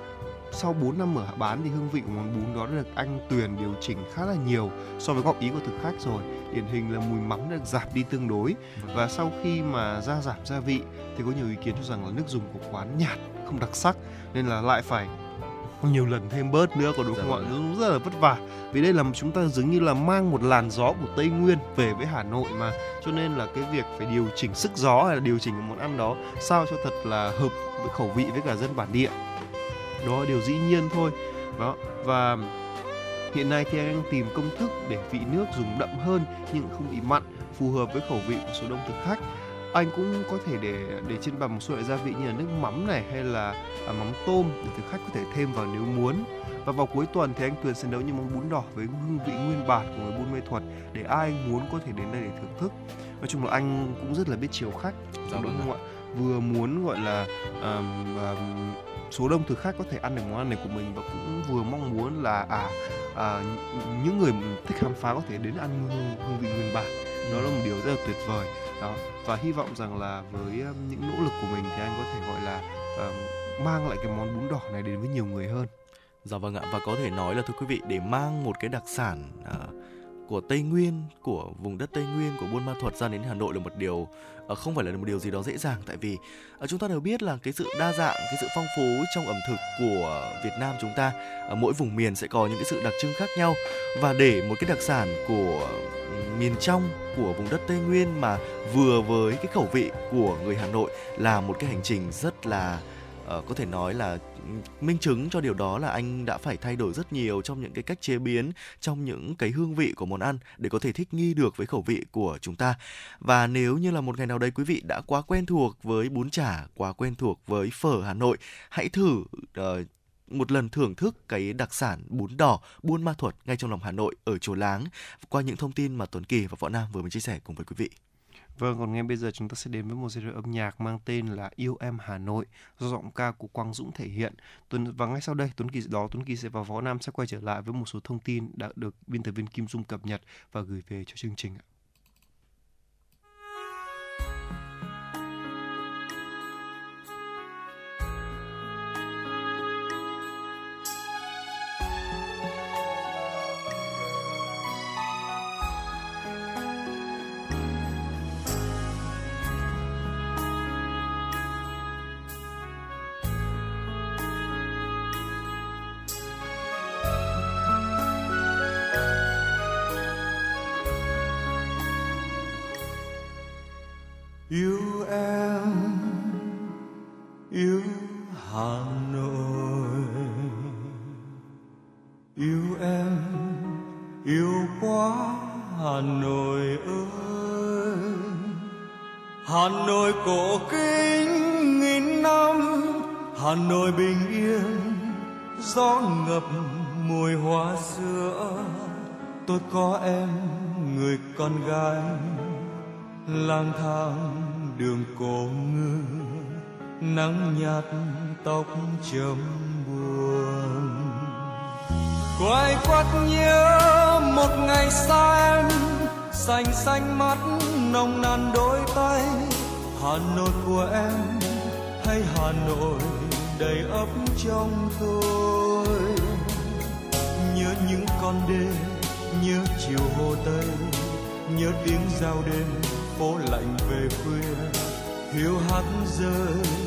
sau 4 năm mở bán thì hương vị của món bún đó được anh Tuyền điều chỉnh khá là nhiều so với góp ý của thực khách rồi. Điển hình là mùi mắm được giảm đi tương đối. Và sau khi mà gia giảm gia vị thì có nhiều ý kiến cho rằng là nước dùng của quán nhạt không đặc sắc nên là lại phải nhiều lần thêm bớt nữa có đúng không ạ? Vâng. rất là vất vả. Vì đây là chúng ta dường như là mang một làn gió của tây nguyên về với hà nội mà. Cho nên là cái việc phải điều chỉnh sức gió hay là điều chỉnh món ăn đó sao cho thật là hợp với khẩu vị với cả dân bản địa đó là điều dĩ nhiên thôi đó và hiện nay thì anh đang tìm công thức để vị nước dùng đậm hơn nhưng không bị mặn phù hợp với khẩu vị của số đông thực khách anh cũng có thể để để trên bàn một số loại gia vị như là nước mắm này hay là à, mắm tôm để thực khách có thể thêm vào nếu muốn và vào cuối tuần thì anh Tuyền sẽ nấu những món bún đỏ với hương vị nguyên bản của người Buôn Mê Thuật để ai muốn có thể đến đây để thưởng thức. Nói chung là anh cũng rất là biết chiều khách, dạ, đúng không ạ? Vừa muốn gọi là um, um, số đông thực khách có thể ăn được món ăn này của mình và cũng vừa mong muốn là à, à những người thích khám phá có thể đến ăn hương, hương vị nguyên bản. Đó là một điều rất là tuyệt vời. Đó và hy vọng rằng là với những nỗ lực của mình thì anh có thể gọi là à, mang lại cái món bún đỏ này đến với nhiều người hơn. Dạ vâng ạ và có thể nói là thưa quý vị để mang một cái đặc sản uh, của Tây Nguyên, của vùng đất Tây Nguyên, của Buôn Ma Thuột ra đến Hà Nội là một điều à, không phải là một điều gì đó dễ dàng. Tại vì à, chúng ta đều biết là cái sự đa dạng, cái sự phong phú trong ẩm thực của Việt Nam chúng ta, à, mỗi vùng miền sẽ có những cái sự đặc trưng khác nhau. Và để một cái đặc sản của miền trong của vùng đất Tây Nguyên mà vừa với cái khẩu vị của người Hà Nội là một cái hành trình rất là Ờ, có thể nói là ừ, minh chứng cho điều đó là anh đã phải thay đổi rất nhiều trong những cái cách chế biến trong những cái hương vị của món ăn để có thể thích nghi được với khẩu vị của chúng ta và nếu như là một ngày nào đấy quý vị đã quá quen thuộc với bún chả quá quen thuộc với phở Hà Nội hãy thử uh, một lần thưởng thức cái đặc sản bún đỏ Buôn Ma Thuột ngay trong lòng Hà Nội ở Chùa Láng qua những thông tin mà Tuấn Kỳ và Võ Nam vừa mới chia sẻ cùng với quý vị. Vâng, còn ngay bây giờ chúng ta sẽ đến với một series âm nhạc mang tên là Yêu Em Hà Nội do giọng ca của Quang Dũng thể hiện. Tuấn và ngay sau đây Tuấn Kỳ đó Tuấn Kỳ sẽ vào Võ Nam sẽ quay trở lại với một số thông tin đã được biên tập viên Kim Dung cập nhật và gửi về cho chương trình ạ. Nắng nhạt tóc chấm buồn. Quay quắt nhớ một ngày xa em xanh xanh mắt nồng nàn đôi tay. Hà nội của em hay hà nội đầy ấp trong tôi. Nhớ những con đê nhớ chiều hồ tây, nhớ tiếng giao đêm phố lạnh về khuya. Hiu hắt rơi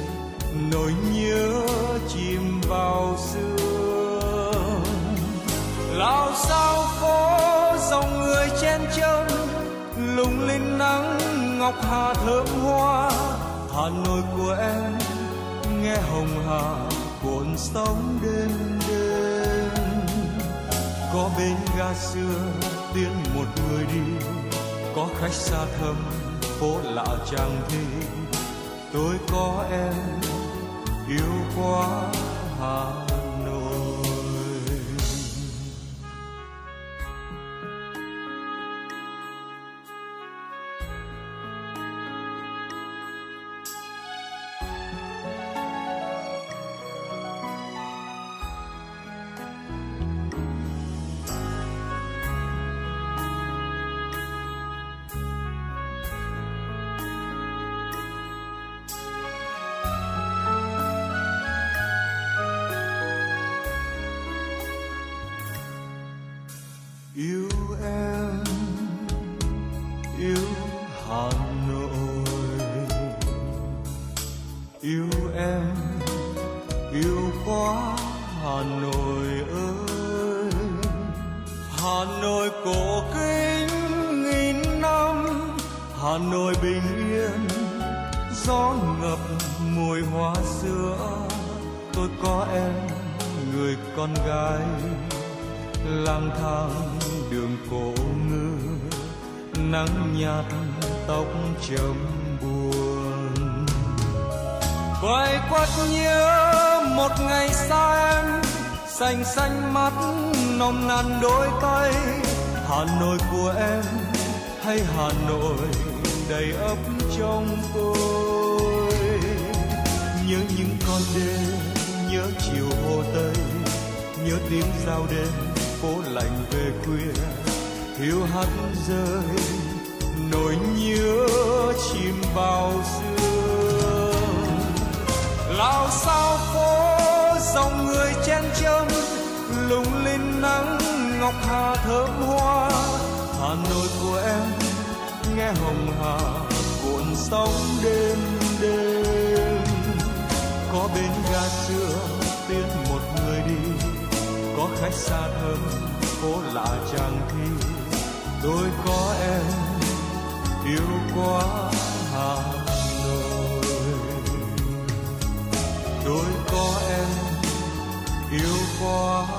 nỗi nhớ chìm vào xưa lao sao phố dòng người chen chân, lung linh nắng ngọc hà thơm hoa. Hà nội của em nghe hồng hà cuộn sóng đêm đêm. Có bên ga xưa tiễn một người đi, có khách xa thăm phố lạ chàng thi. Tôi có em yêu quá xưa, tôi có em, người con gái, lang thang đường cổ ngư, nắng nhạt tóc trầm buồn. Quay quắt nhớ một ngày xa em, xanh xanh mắt nồng nàn đôi tay hà nội của em hay hà nội đầy ấp trong tôi? Nhớ những con đê nhớ chiều hồ tây, nhớ tiếng giao đêm phố lạnh về khuya. Hiu hắt rơi, nỗi nhớ chìm vào xưa. Lao sao phố dòng người chen chân lung linh nắng ngọc hà thơm hoa. Hà nội của em, nghe hồng hà, cuộn sóng đêm đêm có bên ga xưa, tiễn một người đi. Có khách xa thơm phố lạ chàng thi. Tôi có em, yêu quá hà nội tôi có em, yêu quá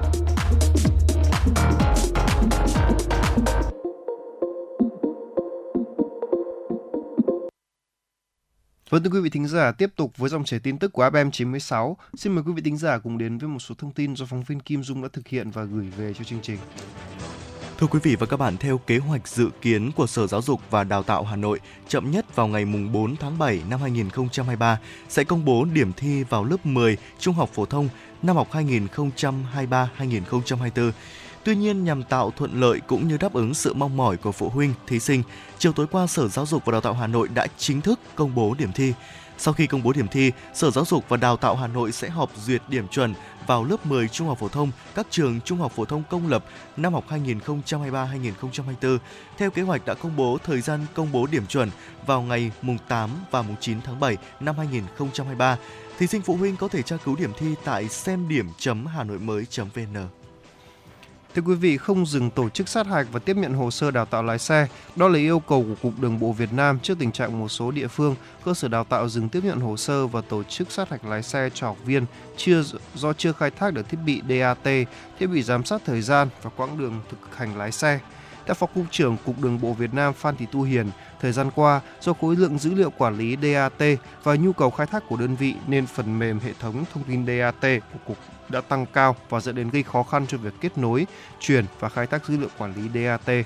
Vâng thưa quý vị thính giả, tiếp tục với dòng chảy tin tức của ABM 96. Xin mời quý vị thính giả cùng đến với một số thông tin do phóng viên Kim Dung đã thực hiện và gửi về cho chương trình. Thưa quý vị và các bạn, theo kế hoạch dự kiến của Sở Giáo dục và Đào tạo Hà Nội, chậm nhất vào ngày 4 tháng 7 năm 2023 sẽ công bố điểm thi vào lớp 10 trung học phổ thông năm học 2023-2024. Tuy nhiên, nhằm tạo thuận lợi cũng như đáp ứng sự mong mỏi của phụ huynh, thí sinh, chiều tối qua Sở Giáo dục và Đào tạo Hà Nội đã chính thức công bố điểm thi. Sau khi công bố điểm thi, Sở Giáo dục và Đào tạo Hà Nội sẽ họp duyệt điểm chuẩn vào lớp 10 trung học phổ thông các trường trung học phổ thông công lập năm học 2023-2024. Theo kế hoạch đã công bố thời gian công bố điểm chuẩn vào ngày mùng 8 và mùng 9 tháng 7 năm 2023. Thí sinh phụ huynh có thể tra cứu điểm thi tại xem điểm.hanoimới.vn. Thưa quý vị, không dừng tổ chức sát hạch và tiếp nhận hồ sơ đào tạo lái xe. Đó là yêu cầu của Cục Đường bộ Việt Nam trước tình trạng một số địa phương, cơ sở đào tạo dừng tiếp nhận hồ sơ và tổ chức sát hạch lái xe cho học viên chưa do chưa khai thác được thiết bị DAT, thiết bị giám sát thời gian và quãng đường thực hành lái xe. Theo Phó Cục trưởng Cục Đường bộ Việt Nam Phan Thị Tu Hiền, thời gian qua, do khối lượng dữ liệu quản lý DAT và nhu cầu khai thác của đơn vị nên phần mềm hệ thống thông tin DAT của Cục đã tăng cao và dẫn đến gây khó khăn cho việc kết nối, truyền và khai thác dữ liệu quản lý DAT.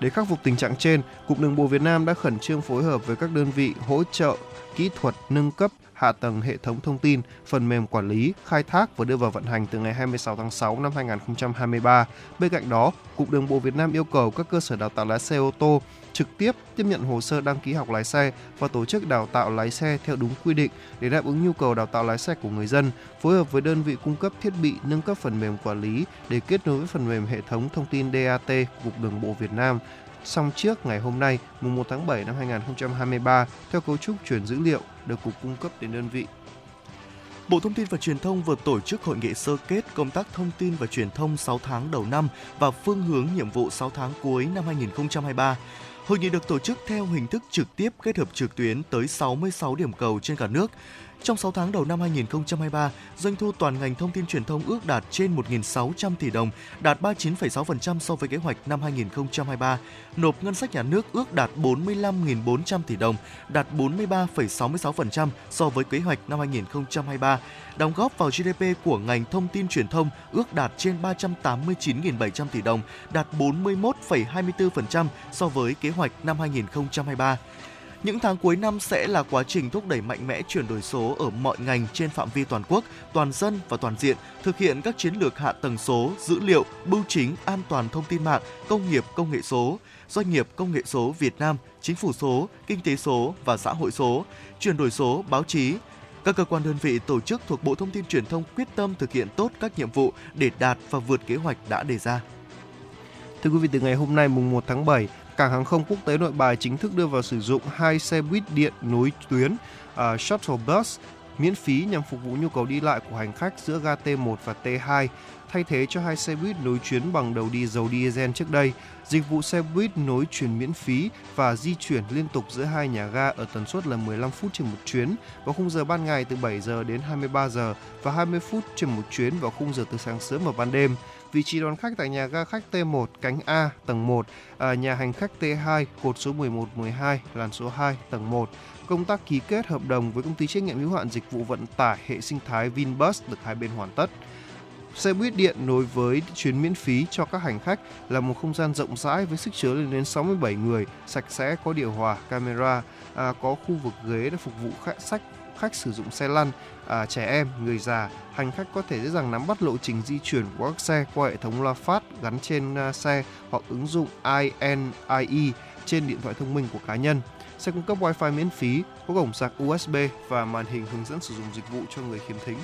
Để khắc phục tình trạng trên, Cục Đường bộ Việt Nam đã khẩn trương phối hợp với các đơn vị hỗ trợ kỹ thuật nâng cấp hạ tầng hệ thống thông tin, phần mềm quản lý, khai thác và đưa vào vận hành từ ngày 26 tháng 6 năm 2023. Bên cạnh đó, Cục Đường bộ Việt Nam yêu cầu các cơ sở đào tạo lái xe ô tô trực tiếp tiếp nhận hồ sơ đăng ký học lái xe và tổ chức đào tạo lái xe theo đúng quy định để đáp ứng nhu cầu đào tạo lái xe của người dân, phối hợp với đơn vị cung cấp thiết bị nâng cấp phần mềm quản lý để kết nối với phần mềm hệ thống thông tin DAT của Cục Đường bộ Việt Nam xong trước ngày hôm nay, mùng 1 tháng 7 năm 2023, theo cấu trúc chuyển dữ liệu được Cục cung cấp đến đơn vị. Bộ Thông tin và Truyền thông vừa tổ chức hội nghị sơ kết công tác thông tin và truyền thông 6 tháng đầu năm và phương hướng nhiệm vụ 6 tháng cuối năm 2023. Hội nghị được tổ chức theo hình thức trực tiếp kết hợp trực tuyến tới 66 điểm cầu trên cả nước. Trong 6 tháng đầu năm 2023, doanh thu toàn ngành thông tin truyền thông ước đạt trên 1.600 tỷ đồng, đạt 39,6% so với kế hoạch năm 2023. Nộp ngân sách nhà nước ước đạt 45.400 tỷ đồng, đạt 43,66% so với kế hoạch năm 2023. Đóng góp vào GDP của ngành thông tin truyền thông ước đạt trên 389.700 tỷ đồng, đạt 41,24% so với kế hoạch năm 2023. Những tháng cuối năm sẽ là quá trình thúc đẩy mạnh mẽ chuyển đổi số ở mọi ngành trên phạm vi toàn quốc, toàn dân và toàn diện, thực hiện các chiến lược hạ tầng số, dữ liệu, bưu chính, an toàn thông tin mạng, công nghiệp công nghệ số, doanh nghiệp công nghệ số Việt Nam, chính phủ số, kinh tế số và xã hội số, chuyển đổi số, báo chí, các cơ quan đơn vị tổ chức thuộc Bộ Thông tin Truyền thông quyết tâm thực hiện tốt các nhiệm vụ để đạt và vượt kế hoạch đã đề ra. Thưa quý vị, từ ngày hôm nay mùng 1 tháng 7, Cảng hàng không quốc tế Nội Bài chính thức đưa vào sử dụng hai xe buýt điện nối tuyến uh, shuttle bus miễn phí nhằm phục vụ nhu cầu đi lại của hành khách giữa ga T1 và T2, thay thế cho hai xe buýt nối chuyến bằng đầu đi dầu diesel trước đây. Dịch vụ xe buýt nối chuyển miễn phí và di chuyển liên tục giữa hai nhà ga ở tần suất là 15 phút trên một chuyến vào khung giờ ban ngày từ 7 giờ đến 23 giờ và 20 phút trên một chuyến vào khung giờ từ sáng sớm và ban đêm. Vị trí đón khách tại nhà ga khách T1 cánh A tầng 1, à, nhà hành khách T2 cột số 11 12 làn số 2 tầng 1. Công tác ký kết hợp đồng với công ty trách nhiệm hữu hạn dịch vụ vận tải hệ sinh thái Vinbus được hai bên hoàn tất. Xe buýt điện nối với chuyến miễn phí cho các hành khách là một không gian rộng rãi với sức chứa lên đến 67 người, sạch sẽ, có điều hòa, camera, à, có khu vực ghế để phục vụ khách sách khách sử dụng xe lăn, à, trẻ em, người già, hành khách có thể dễ dàng nắm bắt lộ trình di chuyển của các xe qua hệ thống loa phát gắn trên uh, xe hoặc ứng dụng INIE trên điện thoại thông minh của cá nhân. Xe cung cấp Wi-Fi miễn phí, có cổng sạc USB và màn hình hướng dẫn sử dụng dịch vụ cho người khiếm thính.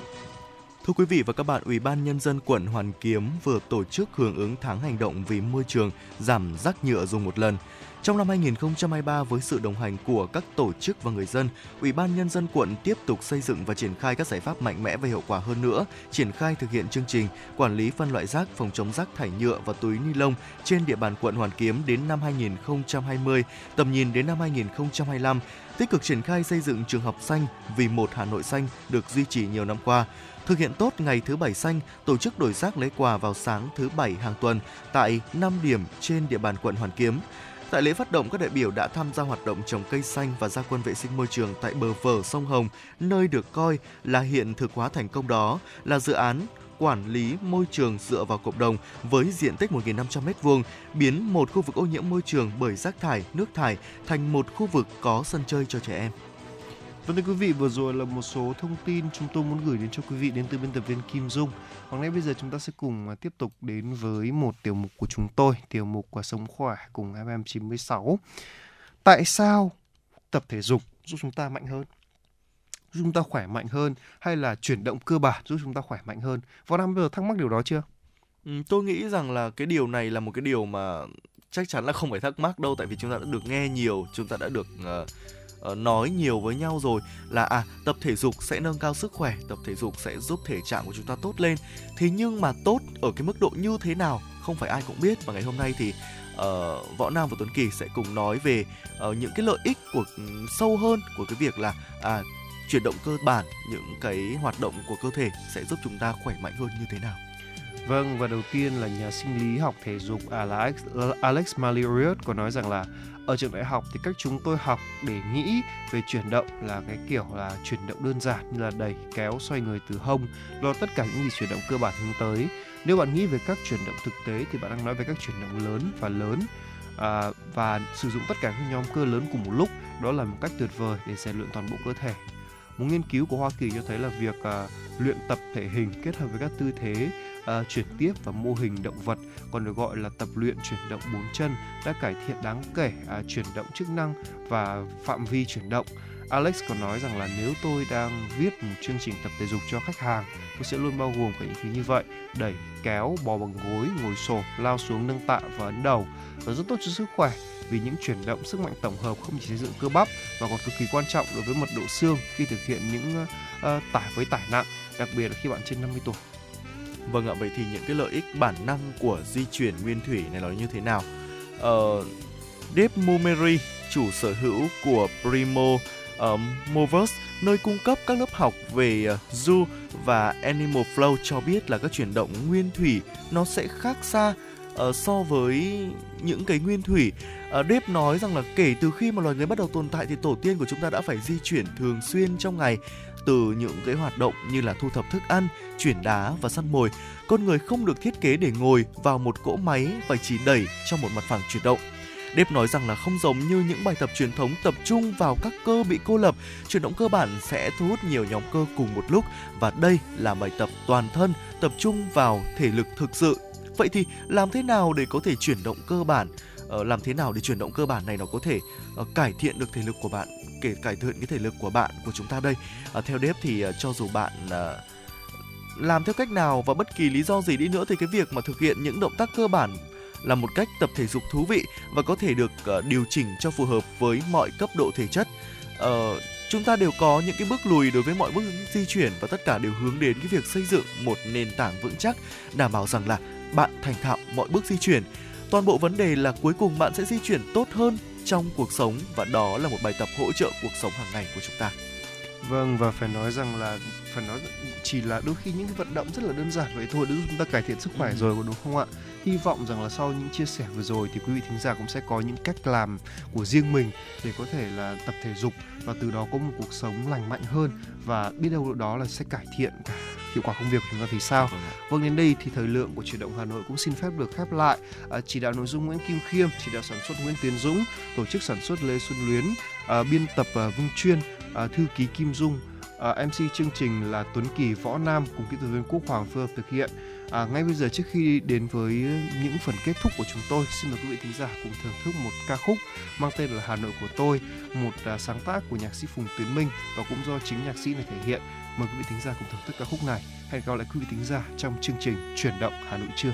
Thưa quý vị và các bạn, Ủy ban Nhân dân quận Hoàn Kiếm vừa tổ chức hưởng ứng tháng hành động vì môi trường giảm rác nhựa dùng một lần. Trong năm 2023 với sự đồng hành của các tổ chức và người dân, Ủy ban nhân dân quận tiếp tục xây dựng và triển khai các giải pháp mạnh mẽ và hiệu quả hơn nữa, triển khai thực hiện chương trình quản lý phân loại rác, phòng chống rác thải nhựa và túi ni lông trên địa bàn quận Hoàn Kiếm đến năm 2020, tầm nhìn đến năm 2025, tích cực triển khai xây dựng trường học xanh vì một Hà Nội xanh được duy trì nhiều năm qua. Thực hiện tốt ngày thứ bảy xanh, tổ chức đổi rác lấy quà vào sáng thứ bảy hàng tuần tại 5 điểm trên địa bàn quận Hoàn Kiếm. Tại lễ phát động, các đại biểu đã tham gia hoạt động trồng cây xanh và gia quân vệ sinh môi trường tại bờ vở sông Hồng, nơi được coi là hiện thực hóa thành công đó là dự án quản lý môi trường dựa vào cộng đồng với diện tích 1.500 m2, biến một khu vực ô nhiễm môi trường bởi rác thải, nước thải thành một khu vực có sân chơi cho trẻ em. Vâng thưa quý vị, vừa rồi là một số thông tin chúng tôi muốn gửi đến cho quý vị đến từ biên tập viên Kim Dung. Còn ngay bây giờ chúng ta sẽ cùng à, tiếp tục đến với một tiểu mục của chúng tôi, tiểu mục của Sống Khỏe cùng FM96. Tại sao tập thể dục giúp chúng ta mạnh hơn giúp chúng ta khỏe mạnh hơn hay là chuyển động cơ bản giúp chúng ta khỏe mạnh hơn võ nam bây giờ thắc mắc điều đó chưa Ừ, tôi nghĩ rằng là cái điều này là một cái điều mà chắc chắn là không phải thắc mắc đâu tại vì chúng ta đã được nghe nhiều chúng ta đã được uh, uh, nói nhiều với nhau rồi là à tập thể dục sẽ nâng cao sức khỏe tập thể dục sẽ giúp thể trạng của chúng ta tốt lên. Thế nhưng mà tốt ở cái mức độ như thế nào không phải ai cũng biết. Và ngày hôm nay thì uh, võ nam và tuấn kỳ sẽ cùng nói về uh, những cái lợi ích của um, sâu hơn của cái việc là à chuyển động cơ bản những cái hoạt động của cơ thể sẽ giúp chúng ta khỏe mạnh hơn như thế nào. Vâng, và đầu tiên là nhà sinh lý học thể dục Alex, Alex maliriot có nói rằng là ở trường đại học thì các chúng tôi học để nghĩ về chuyển động là cái kiểu là chuyển động đơn giản như là đẩy, kéo, xoay người từ hông, đó tất cả những gì chuyển động cơ bản hướng tới. Nếu bạn nghĩ về các chuyển động thực tế thì bạn đang nói về các chuyển động lớn và lớn à, và sử dụng tất cả các nhóm cơ lớn cùng một lúc, đó là một cách tuyệt vời để rèn luyện toàn bộ cơ thể. Một nghiên cứu của Hoa Kỳ cho thấy là việc à, luyện tập thể hình kết hợp với các tư thế uh, chuyển tiếp và mô hình động vật còn được gọi là tập luyện chuyển động bốn chân đã cải thiện đáng kể uh, chuyển động chức năng và phạm vi chuyển động. Alex còn nói rằng là nếu tôi đang viết một chương trình tập thể dục cho khách hàng, tôi sẽ luôn bao gồm cả những thứ như vậy: đẩy, kéo, bò bằng gối, ngồi sổ, lao xuống nâng tạ và ấn đầu. Và rất tốt cho sức khỏe vì những chuyển động sức mạnh tổng hợp không chỉ xây dựng cơ bắp mà còn cực kỳ quan trọng đối với mật độ xương khi thực hiện những uh, tải với tải nặng, đặc biệt là khi bạn trên 50 tuổi. Vâng ạ, vậy thì những cái lợi ích bản năng của di chuyển nguyên thủy này nó như thế nào? Ờ, Deep Mumeri, chủ sở hữu của Primo uh, Movers, nơi cung cấp các lớp học về uh, Zoo và Animal Flow cho biết là các chuyển động nguyên thủy nó sẽ khác xa uh, so với những cái nguyên thủy. Uh, Deep nói rằng là kể từ khi mà loài người bắt đầu tồn tại thì tổ tiên của chúng ta đã phải di chuyển thường xuyên trong ngày từ những cái hoạt động như là thu thập thức ăn, chuyển đá và săn mồi. Con người không được thiết kế để ngồi vào một cỗ máy và chỉ đẩy trong một mặt phẳng chuyển động. Đếp nói rằng là không giống như những bài tập truyền thống tập trung vào các cơ bị cô lập, chuyển động cơ bản sẽ thu hút nhiều nhóm cơ cùng một lúc và đây là bài tập toàn thân tập trung vào thể lực thực sự. Vậy thì làm thế nào để có thể chuyển động cơ bản? Ờ, làm thế nào để chuyển động cơ bản này nó có thể uh, cải thiện được thể lực của bạn, kể cải thiện cái thể lực của bạn của chúng ta đây? Uh, theo Dave thì uh, cho dù bạn uh, làm theo cách nào và bất kỳ lý do gì đi nữa thì cái việc mà thực hiện những động tác cơ bản là một cách tập thể dục thú vị và có thể được uh, điều chỉnh cho phù hợp với mọi cấp độ thể chất. Uh, chúng ta đều có những cái bước lùi đối với mọi bước di chuyển và tất cả đều hướng đến cái việc xây dựng một nền tảng vững chắc đảm bảo rằng là bạn thành thạo mọi bước di chuyển. Toàn bộ vấn đề là cuối cùng bạn sẽ di chuyển tốt hơn trong cuộc sống và đó là một bài tập hỗ trợ cuộc sống hàng ngày của chúng ta. Vâng và phải nói rằng là phải nói chỉ là đôi khi những cái vận động rất là đơn giản vậy thôi để giúp chúng ta cải thiện sức khỏe ừ. rồi có đúng không ạ? Hy vọng rằng là sau những chia sẻ vừa rồi thì quý vị thính giả cũng sẽ có những cách làm của riêng mình để có thể là tập thể dục và từ đó có một cuộc sống lành mạnh hơn và biết đâu đó là sẽ cải thiện cả hiệu quả công việc của chúng ta thì sao? Vâng, vâng đến đây thì thời lượng của chuyển động Hà Nội cũng xin phép được khép lại. À, chỉ đạo nội dung Nguyễn Kim Khiêm chỉ đạo sản xuất Nguyễn Tiến Dũng tổ chức sản xuất Lê Xuân Luyến à, biên tập à, Vương Chuyên à, thư ký Kim Dung à, MC chương trình là Tuấn Kỳ Võ Nam cùng kỹ thuật viên Quốc Hoàng hợp thực hiện. À, ngay bây giờ trước khi đến với những phần kết thúc của chúng tôi, xin mời quý vị thính giả cùng thưởng thức một ca khúc mang tên là Hà Nội của tôi, một à, sáng tác của nhạc sĩ Phùng Tiến Minh và cũng do chính nhạc sĩ này thể hiện. Mời quý vị thính giả cùng thưởng thức ca khúc này. Hẹn gặp lại quý vị thính giả trong chương trình Chuyển động Hà Nội trưa.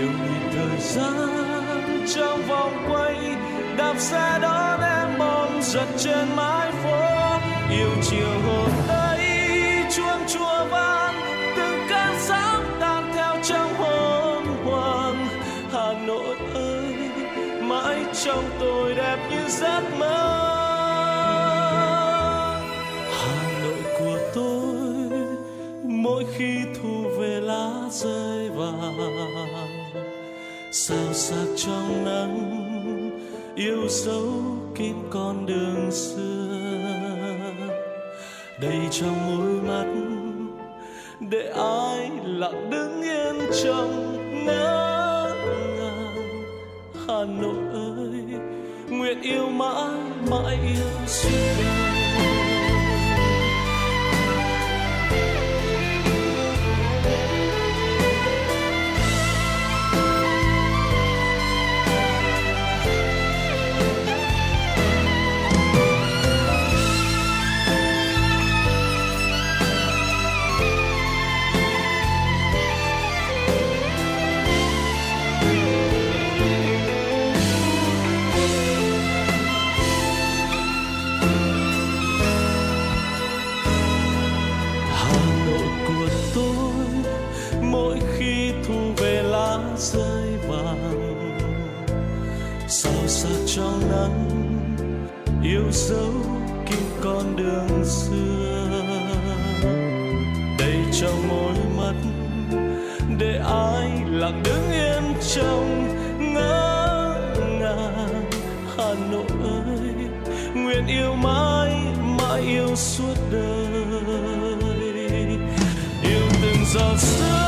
Điều nhìn thời gian trong vòng quay, đạp xe đón em bom giật trên mái phố. Yêu chiều hôm ấy, chuông chùa vang, từng cơn sóng tan theo trong hôm hoàng hà nội ơi, mãi trong tôi đẹp như giấc mơ. Hà nội của tôi, mỗi khi thu về lá rơi vàng sao sắc trong nắng, yêu dấu kín con đường xưa. Đầy trong môi mắt, để ai lặng đứng yên trong ngỡ ngàng. Hà nội ơi, nguyện yêu mãi mãi yêu xuyên dấu kín con đường xưa. Đầy trong môi mắt, để ai lặng đứng yên trong ngỡ ngàng. Hà Nội ơi, nguyện yêu mãi mãi yêu suốt đời. Yêu từng giọt sương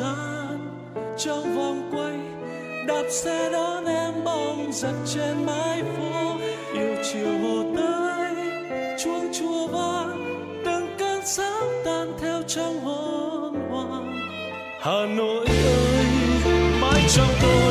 gian trong vòng quay, đạp xe đón em bóng giật trên mái phố. Yêu chiều hồ tây chuông chùa vang, từng cơn sóng tan theo trong hồn hoàng hà nội ơi, mãi trong tôi.